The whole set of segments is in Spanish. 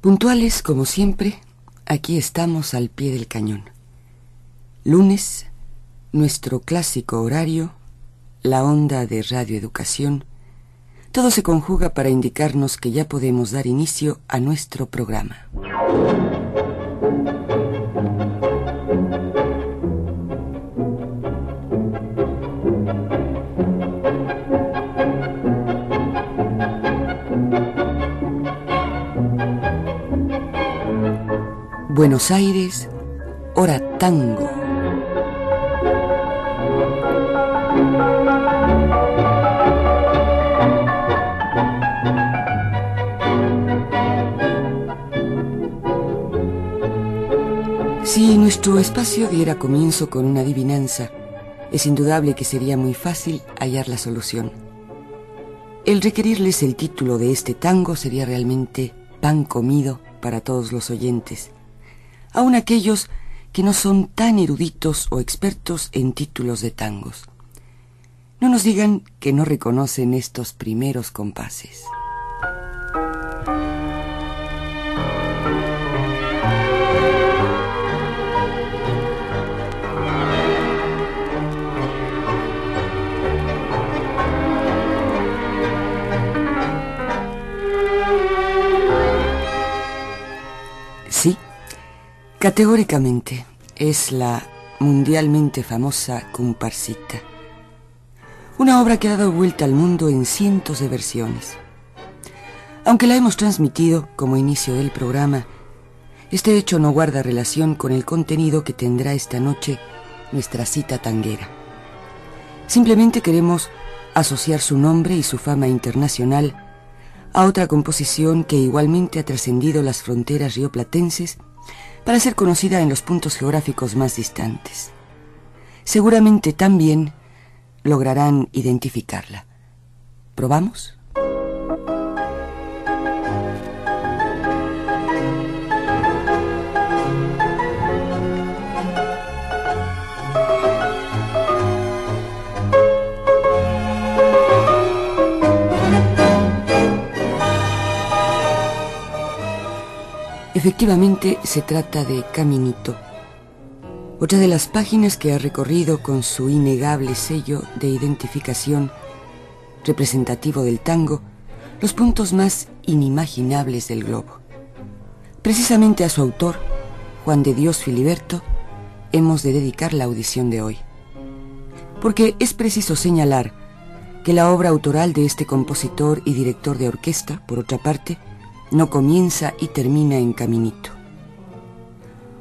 Puntuales como siempre, aquí estamos al pie del cañón. Lunes, nuestro clásico horario, la onda de radioeducación, todo se conjuga para indicarnos que ya podemos dar inicio a nuestro programa. Buenos Aires, hora tango. Si nuestro espacio diera comienzo con una adivinanza, es indudable que sería muy fácil hallar la solución. El requerirles el título de este tango sería realmente pan comido para todos los oyentes aun aquellos que no son tan eruditos o expertos en títulos de tangos. No nos digan que no reconocen estos primeros compases. Categóricamente es la mundialmente famosa Comparsita. Una obra que ha dado vuelta al mundo en cientos de versiones. Aunque la hemos transmitido como inicio del programa, este hecho no guarda relación con el contenido que tendrá esta noche nuestra cita tanguera. Simplemente queremos asociar su nombre y su fama internacional a otra composición que igualmente ha trascendido las fronteras rioplatenses para ser conocida en los puntos geográficos más distantes. Seguramente también lograrán identificarla. ¿Probamos? Efectivamente se trata de Caminito, otra de las páginas que ha recorrido con su innegable sello de identificación representativo del tango los puntos más inimaginables del globo. Precisamente a su autor, Juan de Dios Filiberto, hemos de dedicar la audición de hoy. Porque es preciso señalar que la obra autoral de este compositor y director de orquesta, por otra parte, no comienza y termina en Caminito.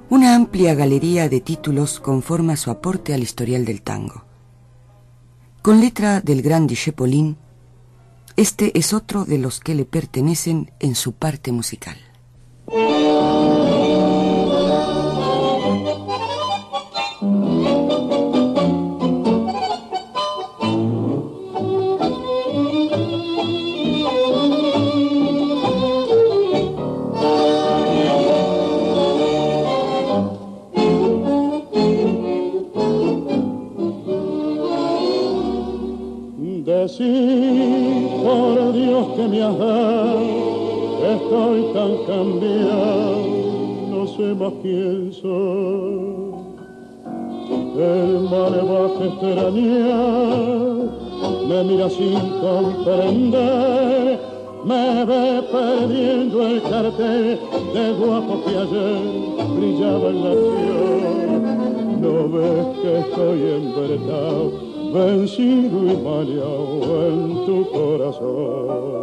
Una amplia galería de títulos conforma su aporte al historial del tango. Con letra del gran Dichepolín, este es otro de los que le pertenecen en su parte musical. No sé más quién soy. El malevaje extrañar me mira sin comprender, me ve perdiendo el cartel de guapo que ayer brillaba en la acción. No ves que estoy envergado, vencido y maleado en tu corazón.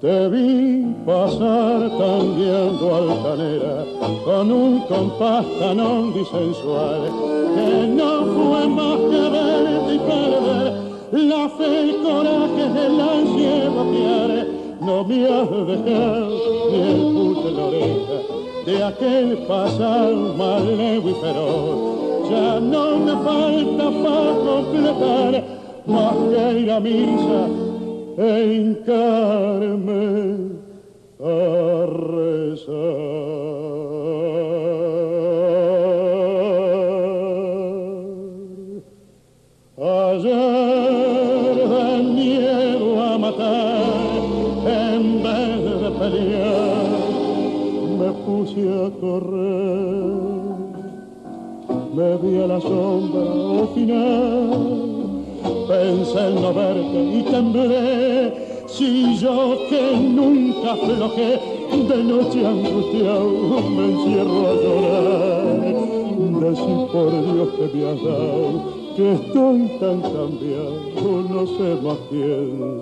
Te vi pasar tangueando altanera con un compás tan hondo que no fue más que verte y perder la fe y coraje del ansia vaciar. No me has dejado ni en la oreja de aquel pasar malevo y feroz. Ya no me falta para completar más que ir a misa e hincarme a rezar. A correr, me vi a la sombra final. Pensé en no verte y temblé si yo que nunca aflojé de noche angustiado me encierro a llorar. Decí por Dios que me has dado que estoy tan cambiado, no sé más quién.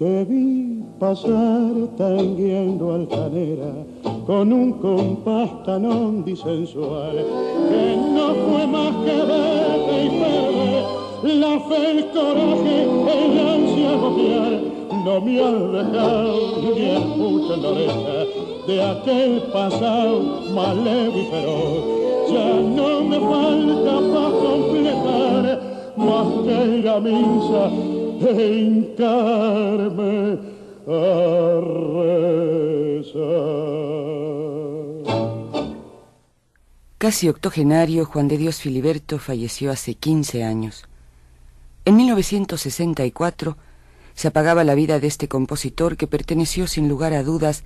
Te vi pasar tangueando altanera con un compás tan hondo que no fue más que verte y perder la fe, el coraje, el ansia confiar no me han dejado ni escucho en la oreja de aquel pasado malevo y. Ya no me falta para completar más que ir a misa a rezar. Casi octogenario, Juan de Dios Filiberto falleció hace 15 años. En 1964 se apagaba la vida de este compositor que perteneció sin lugar a dudas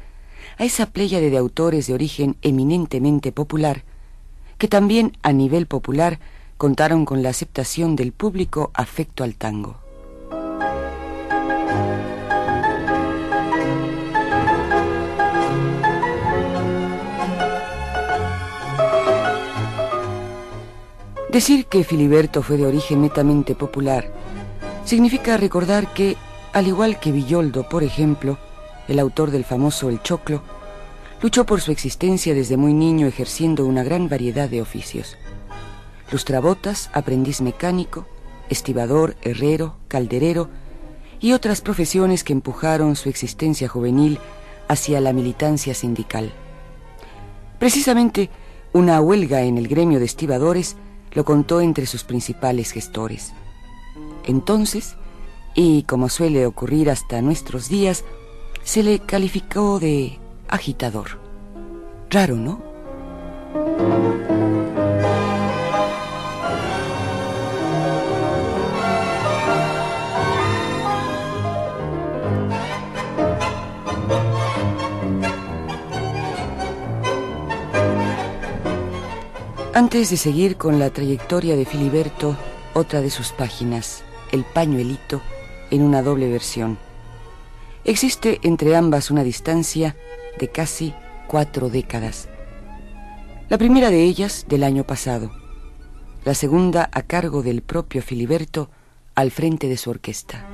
a esa pléyade de autores de origen eminentemente popular, que también a nivel popular contaron con la aceptación del público afecto al tango. Decir que Filiberto fue de origen netamente popular significa recordar que al igual que Villoldo, por ejemplo, el autor del famoso El Choclo, luchó por su existencia desde muy niño ejerciendo una gran variedad de oficios. Lustrabotas, aprendiz mecánico, estibador, herrero, calderero y otras profesiones que empujaron su existencia juvenil hacia la militancia sindical. Precisamente, una huelga en el gremio de estibadores lo contó entre sus principales gestores. Entonces, y como suele ocurrir hasta nuestros días, se le calificó de agitador. Raro, ¿no? Antes de seguir con la trayectoria de Filiberto, otra de sus páginas, El pañuelito, en una doble versión. Existe entre ambas una distancia de casi cuatro décadas. La primera de ellas del año pasado, la segunda a cargo del propio Filiberto al frente de su orquesta.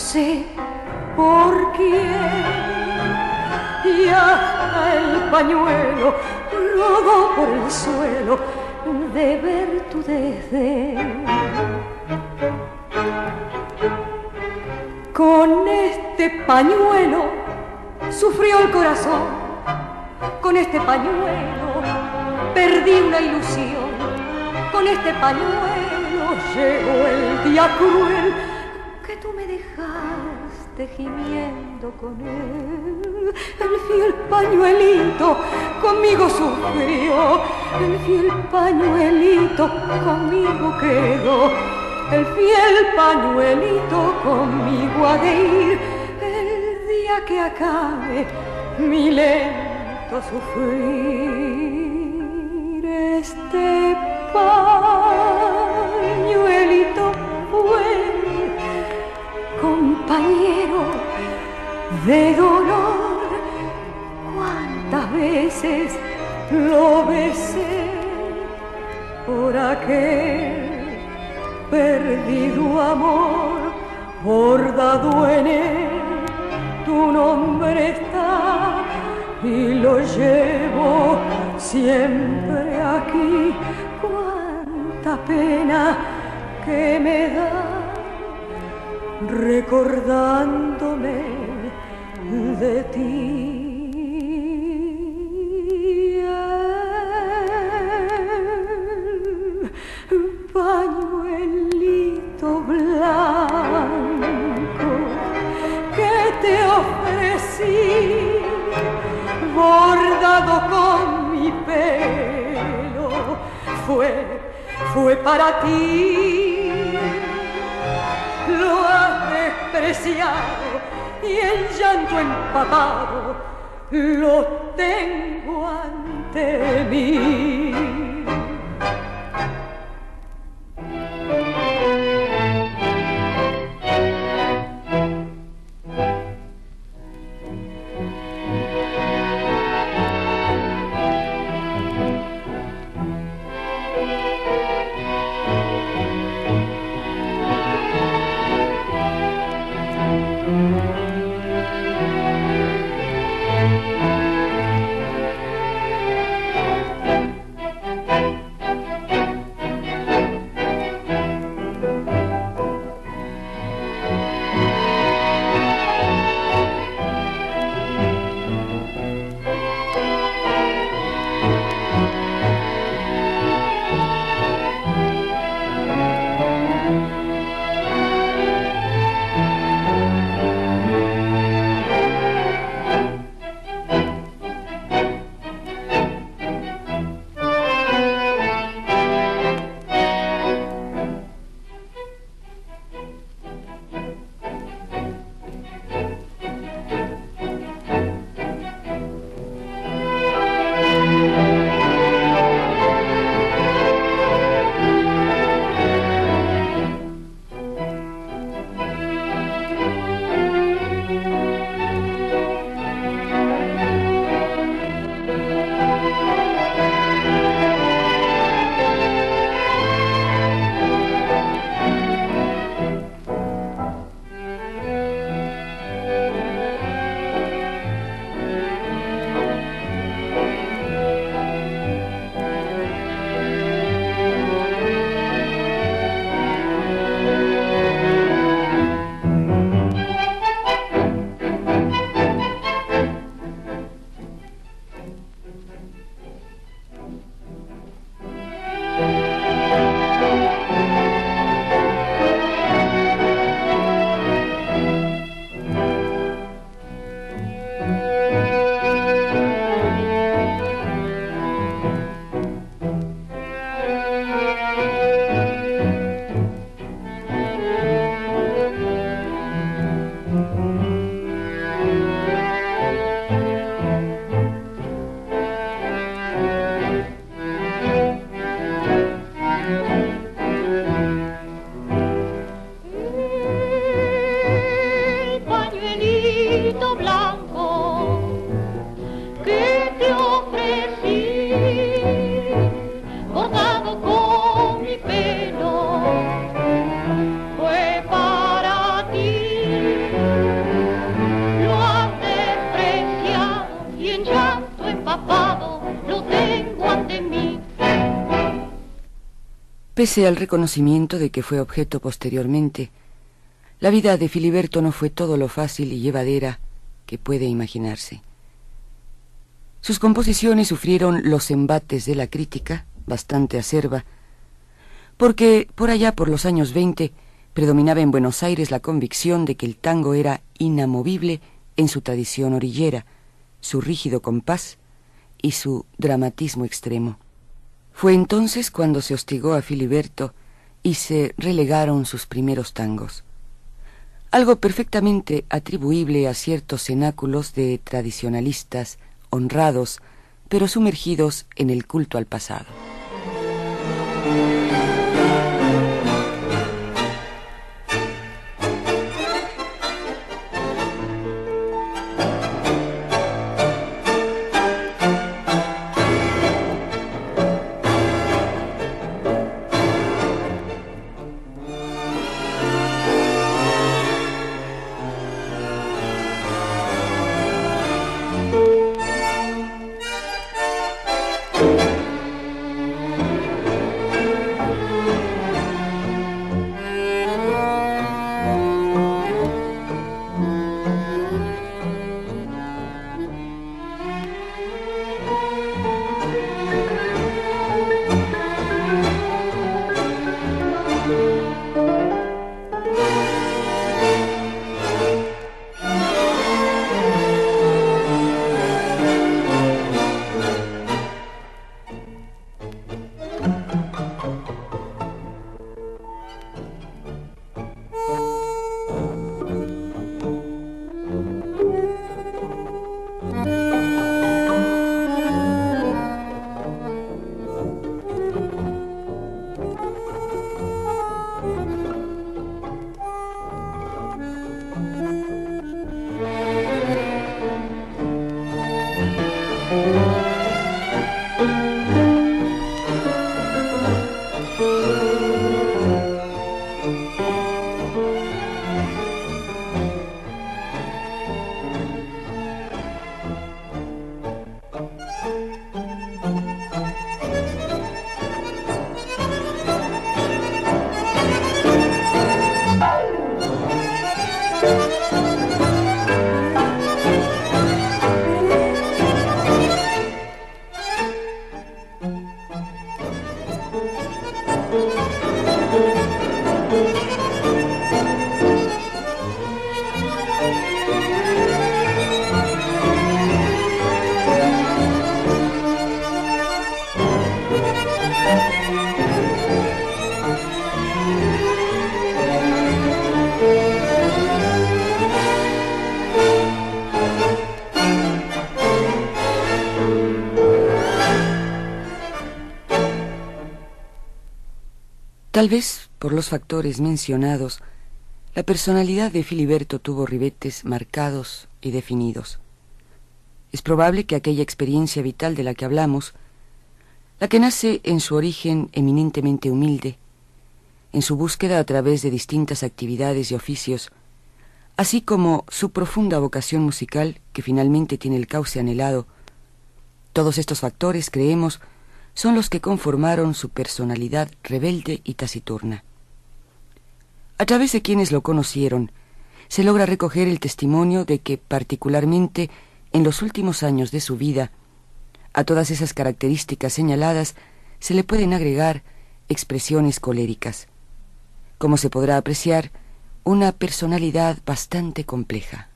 Sé por quién. Y hasta el pañuelo por el suelo de ver tu desdén. Con este pañuelo sufrió el corazón, con este pañuelo perdí una ilusión, con este pañuelo llegó el día cruel dejaste gimiendo con él el fiel pañuelito conmigo sufrió, el fiel pañuelito conmigo quedó. el fiel pañuelito conmigo ha de ir el día que acabe mi lento sufrir. Este pañuelito compañero de dolor. ¿Cuántas veces lo besé por aquel perdido amor bordado en él? Tu nombre está y lo llevo siempre aquí. Cuánta pena que me da recordándome de ti. pañuelito blanco que te ofrecí, bordado con mi pelo, fue, fue para ti. Y el llanto empapado lo tengo ante mí. Pese al reconocimiento de que fue objeto posteriormente, la vida de Filiberto no fue todo lo fácil y llevadera que puede imaginarse. Sus composiciones sufrieron los embates de la crítica, bastante acerba, porque por allá por los años veinte predominaba en Buenos Aires la convicción de que el tango era inamovible en su tradición orillera, su rígido compás y su dramatismo extremo. Fue entonces cuando se hostigó a Filiberto y se relegaron sus primeros tangos. Algo perfectamente atribuible a ciertos cenáculos de tradicionalistas honrados, pero sumergidos en el culto al pasado. Tal vez por los factores mencionados, la personalidad de Filiberto tuvo ribetes marcados y definidos. Es probable que aquella experiencia vital de la que hablamos, la que nace en su origen eminentemente humilde, en su búsqueda a través de distintas actividades y oficios, así como su profunda vocación musical que finalmente tiene el cauce anhelado, todos estos factores, creemos, son los que conformaron su personalidad rebelde y taciturna. A través de quienes lo conocieron, se logra recoger el testimonio de que, particularmente en los últimos años de su vida, a todas esas características señaladas se le pueden agregar expresiones coléricas. Como se podrá apreciar, una personalidad bastante compleja.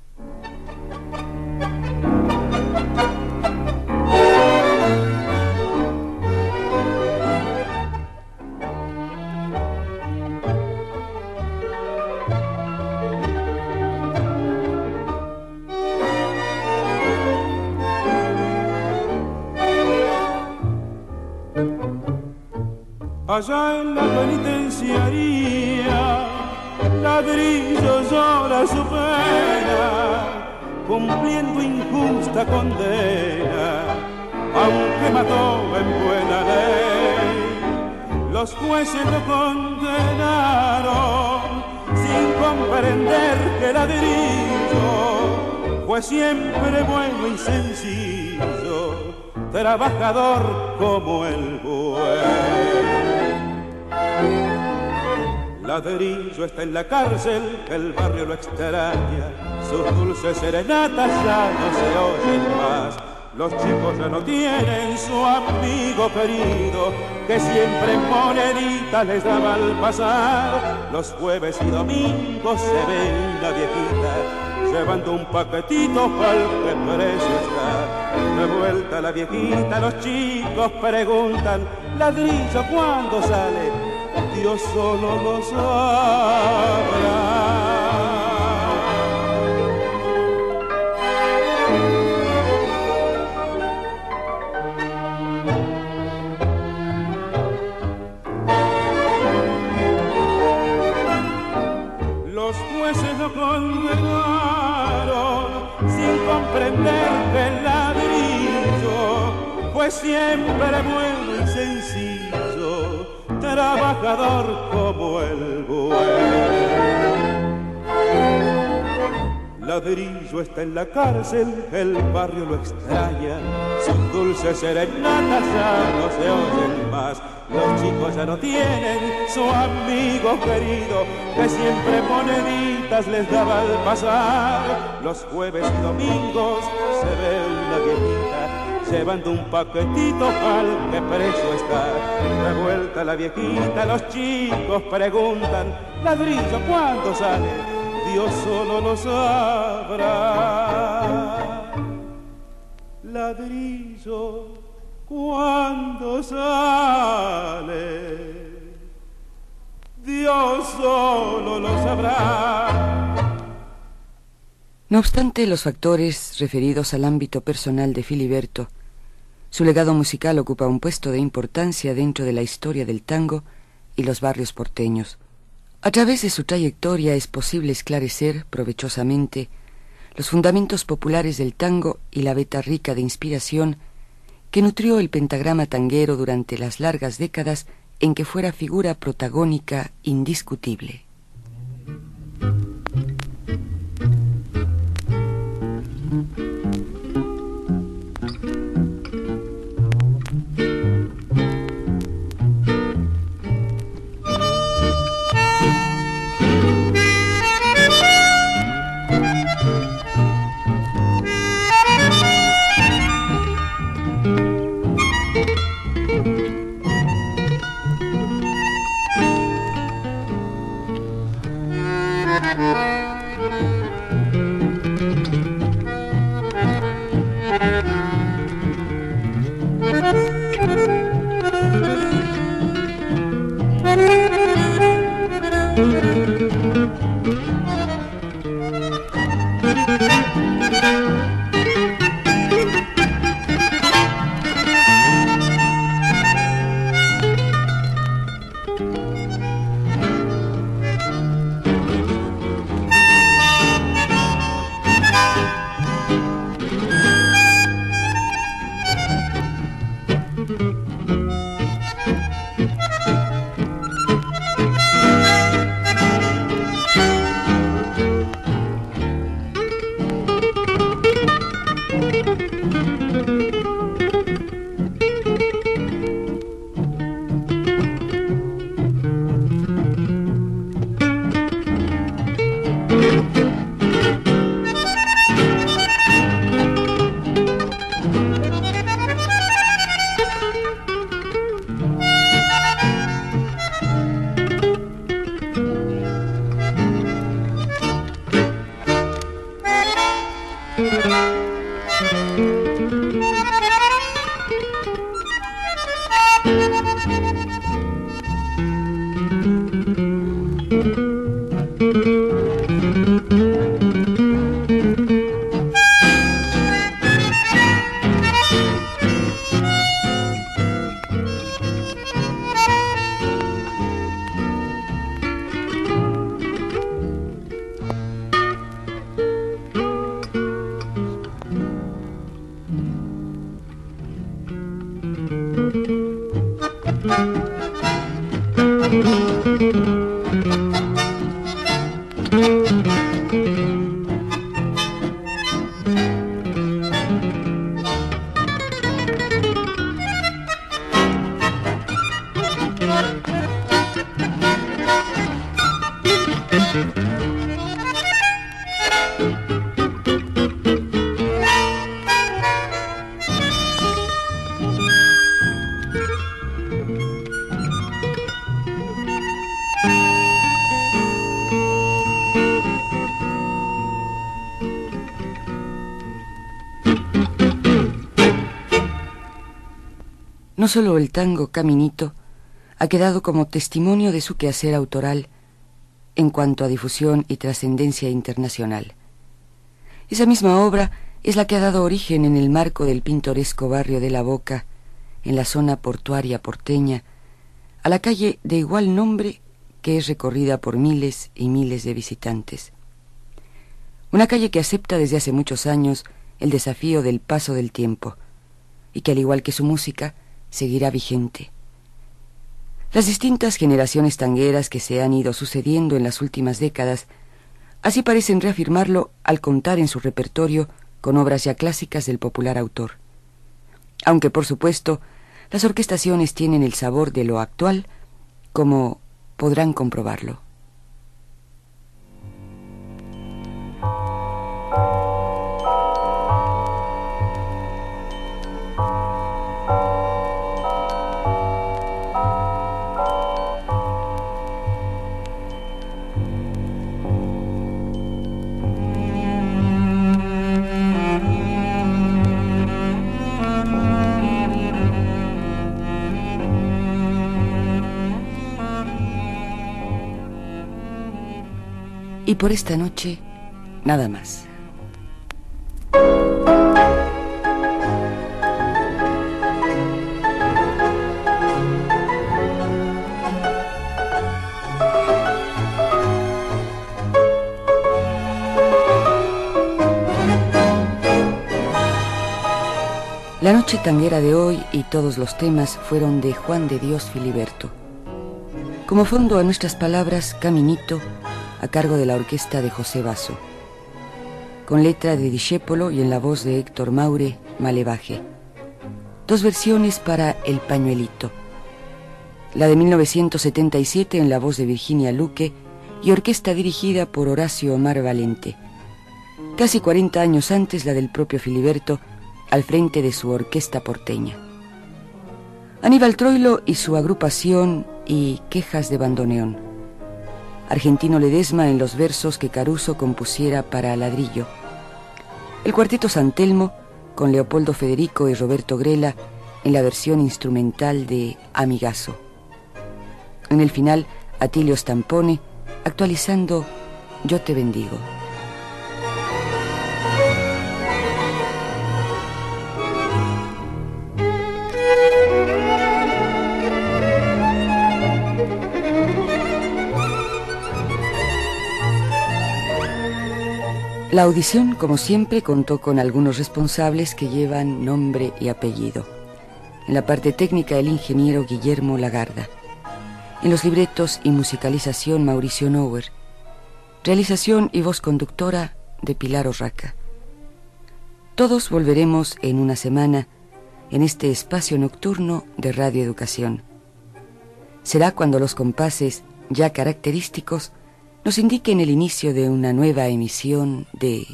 Allá en la penitenciaría, ladrillo llora su pena, cumpliendo injusta condena, aunque mató en buena ley. Los jueces lo condenaron sin comprender que ladrillo fue siempre bueno y sencillo, trabajador como el buey. Ladrillo está en la cárcel, el barrio lo extraña, sus dulces serenatas ya no se oyen más. Los chicos ya no tienen su amigo querido, que siempre en moneditas les daba al pasar. Los jueves y domingos se ve la viejita, llevando un paquetito al que precio está. De vuelta la viejita, los chicos preguntan, ladrillo, ¿cuándo sale? Dios solo lo sabrá. comprender que el ladrillo fue siempre trabajador como el bueno. Ladrillo está en la cárcel, el barrio lo extraña, sus dulces serenatas ya no se oyen más. Los chicos ya no tienen su amigo querido que siempre moneditas les daba al pasar. Los jueves y domingos se ve una viejita llevando un paquetito al que preso está. Revuelta la viejita, los chicos preguntan, ladrillo, ¿cuándo sale? Dios solo lo sabrá. Ladrillo, cuando sale, Dios solo lo sabrá. No obstante los factores referidos al ámbito personal de Filiberto, su legado musical ocupa un puesto de importancia dentro de la historia del tango y los barrios porteños. A través de su trayectoria es posible esclarecer provechosamente los fundamentos populares del tango y la beta rica de inspiración que nutrió el pentagrama tanguero durante las largas décadas en que fuera figura protagónica indiscutible. Mm-hmm. No solo el tango Caminito ha quedado como testimonio de su quehacer autoral en cuanto a difusión y trascendencia internacional. Esa misma obra es la que ha dado origen en el marco del pintoresco barrio de La Boca, en la zona portuaria porteña, a la calle de igual nombre que es recorrida por miles y miles de visitantes. Una calle que acepta desde hace muchos años el desafío del paso del tiempo y que al igual que su música seguirá vigente. Las distintas generaciones tangueras que se han ido sucediendo en las últimas décadas así parecen reafirmarlo al contar en su repertorio con obras ya clásicas del popular autor. Aunque, por supuesto, las orquestaciones tienen el sabor de lo actual, como podrán comprobarlo. Por esta noche, nada más. La noche tanguera de hoy y todos los temas fueron de Juan de Dios Filiberto. Como fondo a nuestras palabras, Caminito, a cargo de la orquesta de José Basso, con letra de Discépolo y en la voz de Héctor Maure, Malevaje. Dos versiones para El Pañuelito. La de 1977 en la voz de Virginia Luque y orquesta dirigida por Horacio Omar Valente. Casi 40 años antes la del propio Filiberto al frente de su orquesta porteña. Aníbal Troilo y su agrupación y Quejas de Bandoneón. Argentino Ledesma en los versos que Caruso compusiera para Ladrillo. El cuarteto San Telmo con Leopoldo Federico y Roberto Grela en la versión instrumental de Amigazo. En el final, Atilio Stampone actualizando Yo te bendigo. La audición, como siempre, contó con algunos responsables que llevan nombre y apellido. En la parte técnica, el ingeniero Guillermo Lagarda. En los libretos y musicalización, Mauricio Nower. Realización y voz conductora de Pilar Orraca. Todos volveremos en una semana en este espacio nocturno de Radio Educación. Será cuando los compases ya característicos nos indiquen el inicio de una nueva emisión de...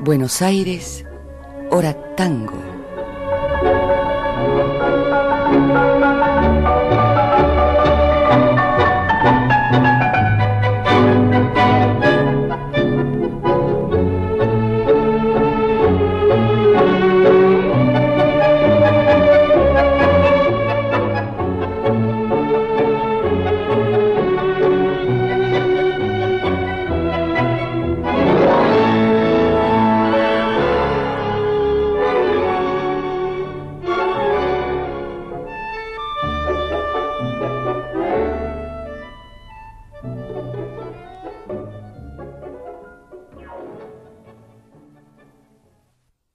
Buenos Aires, hora tango.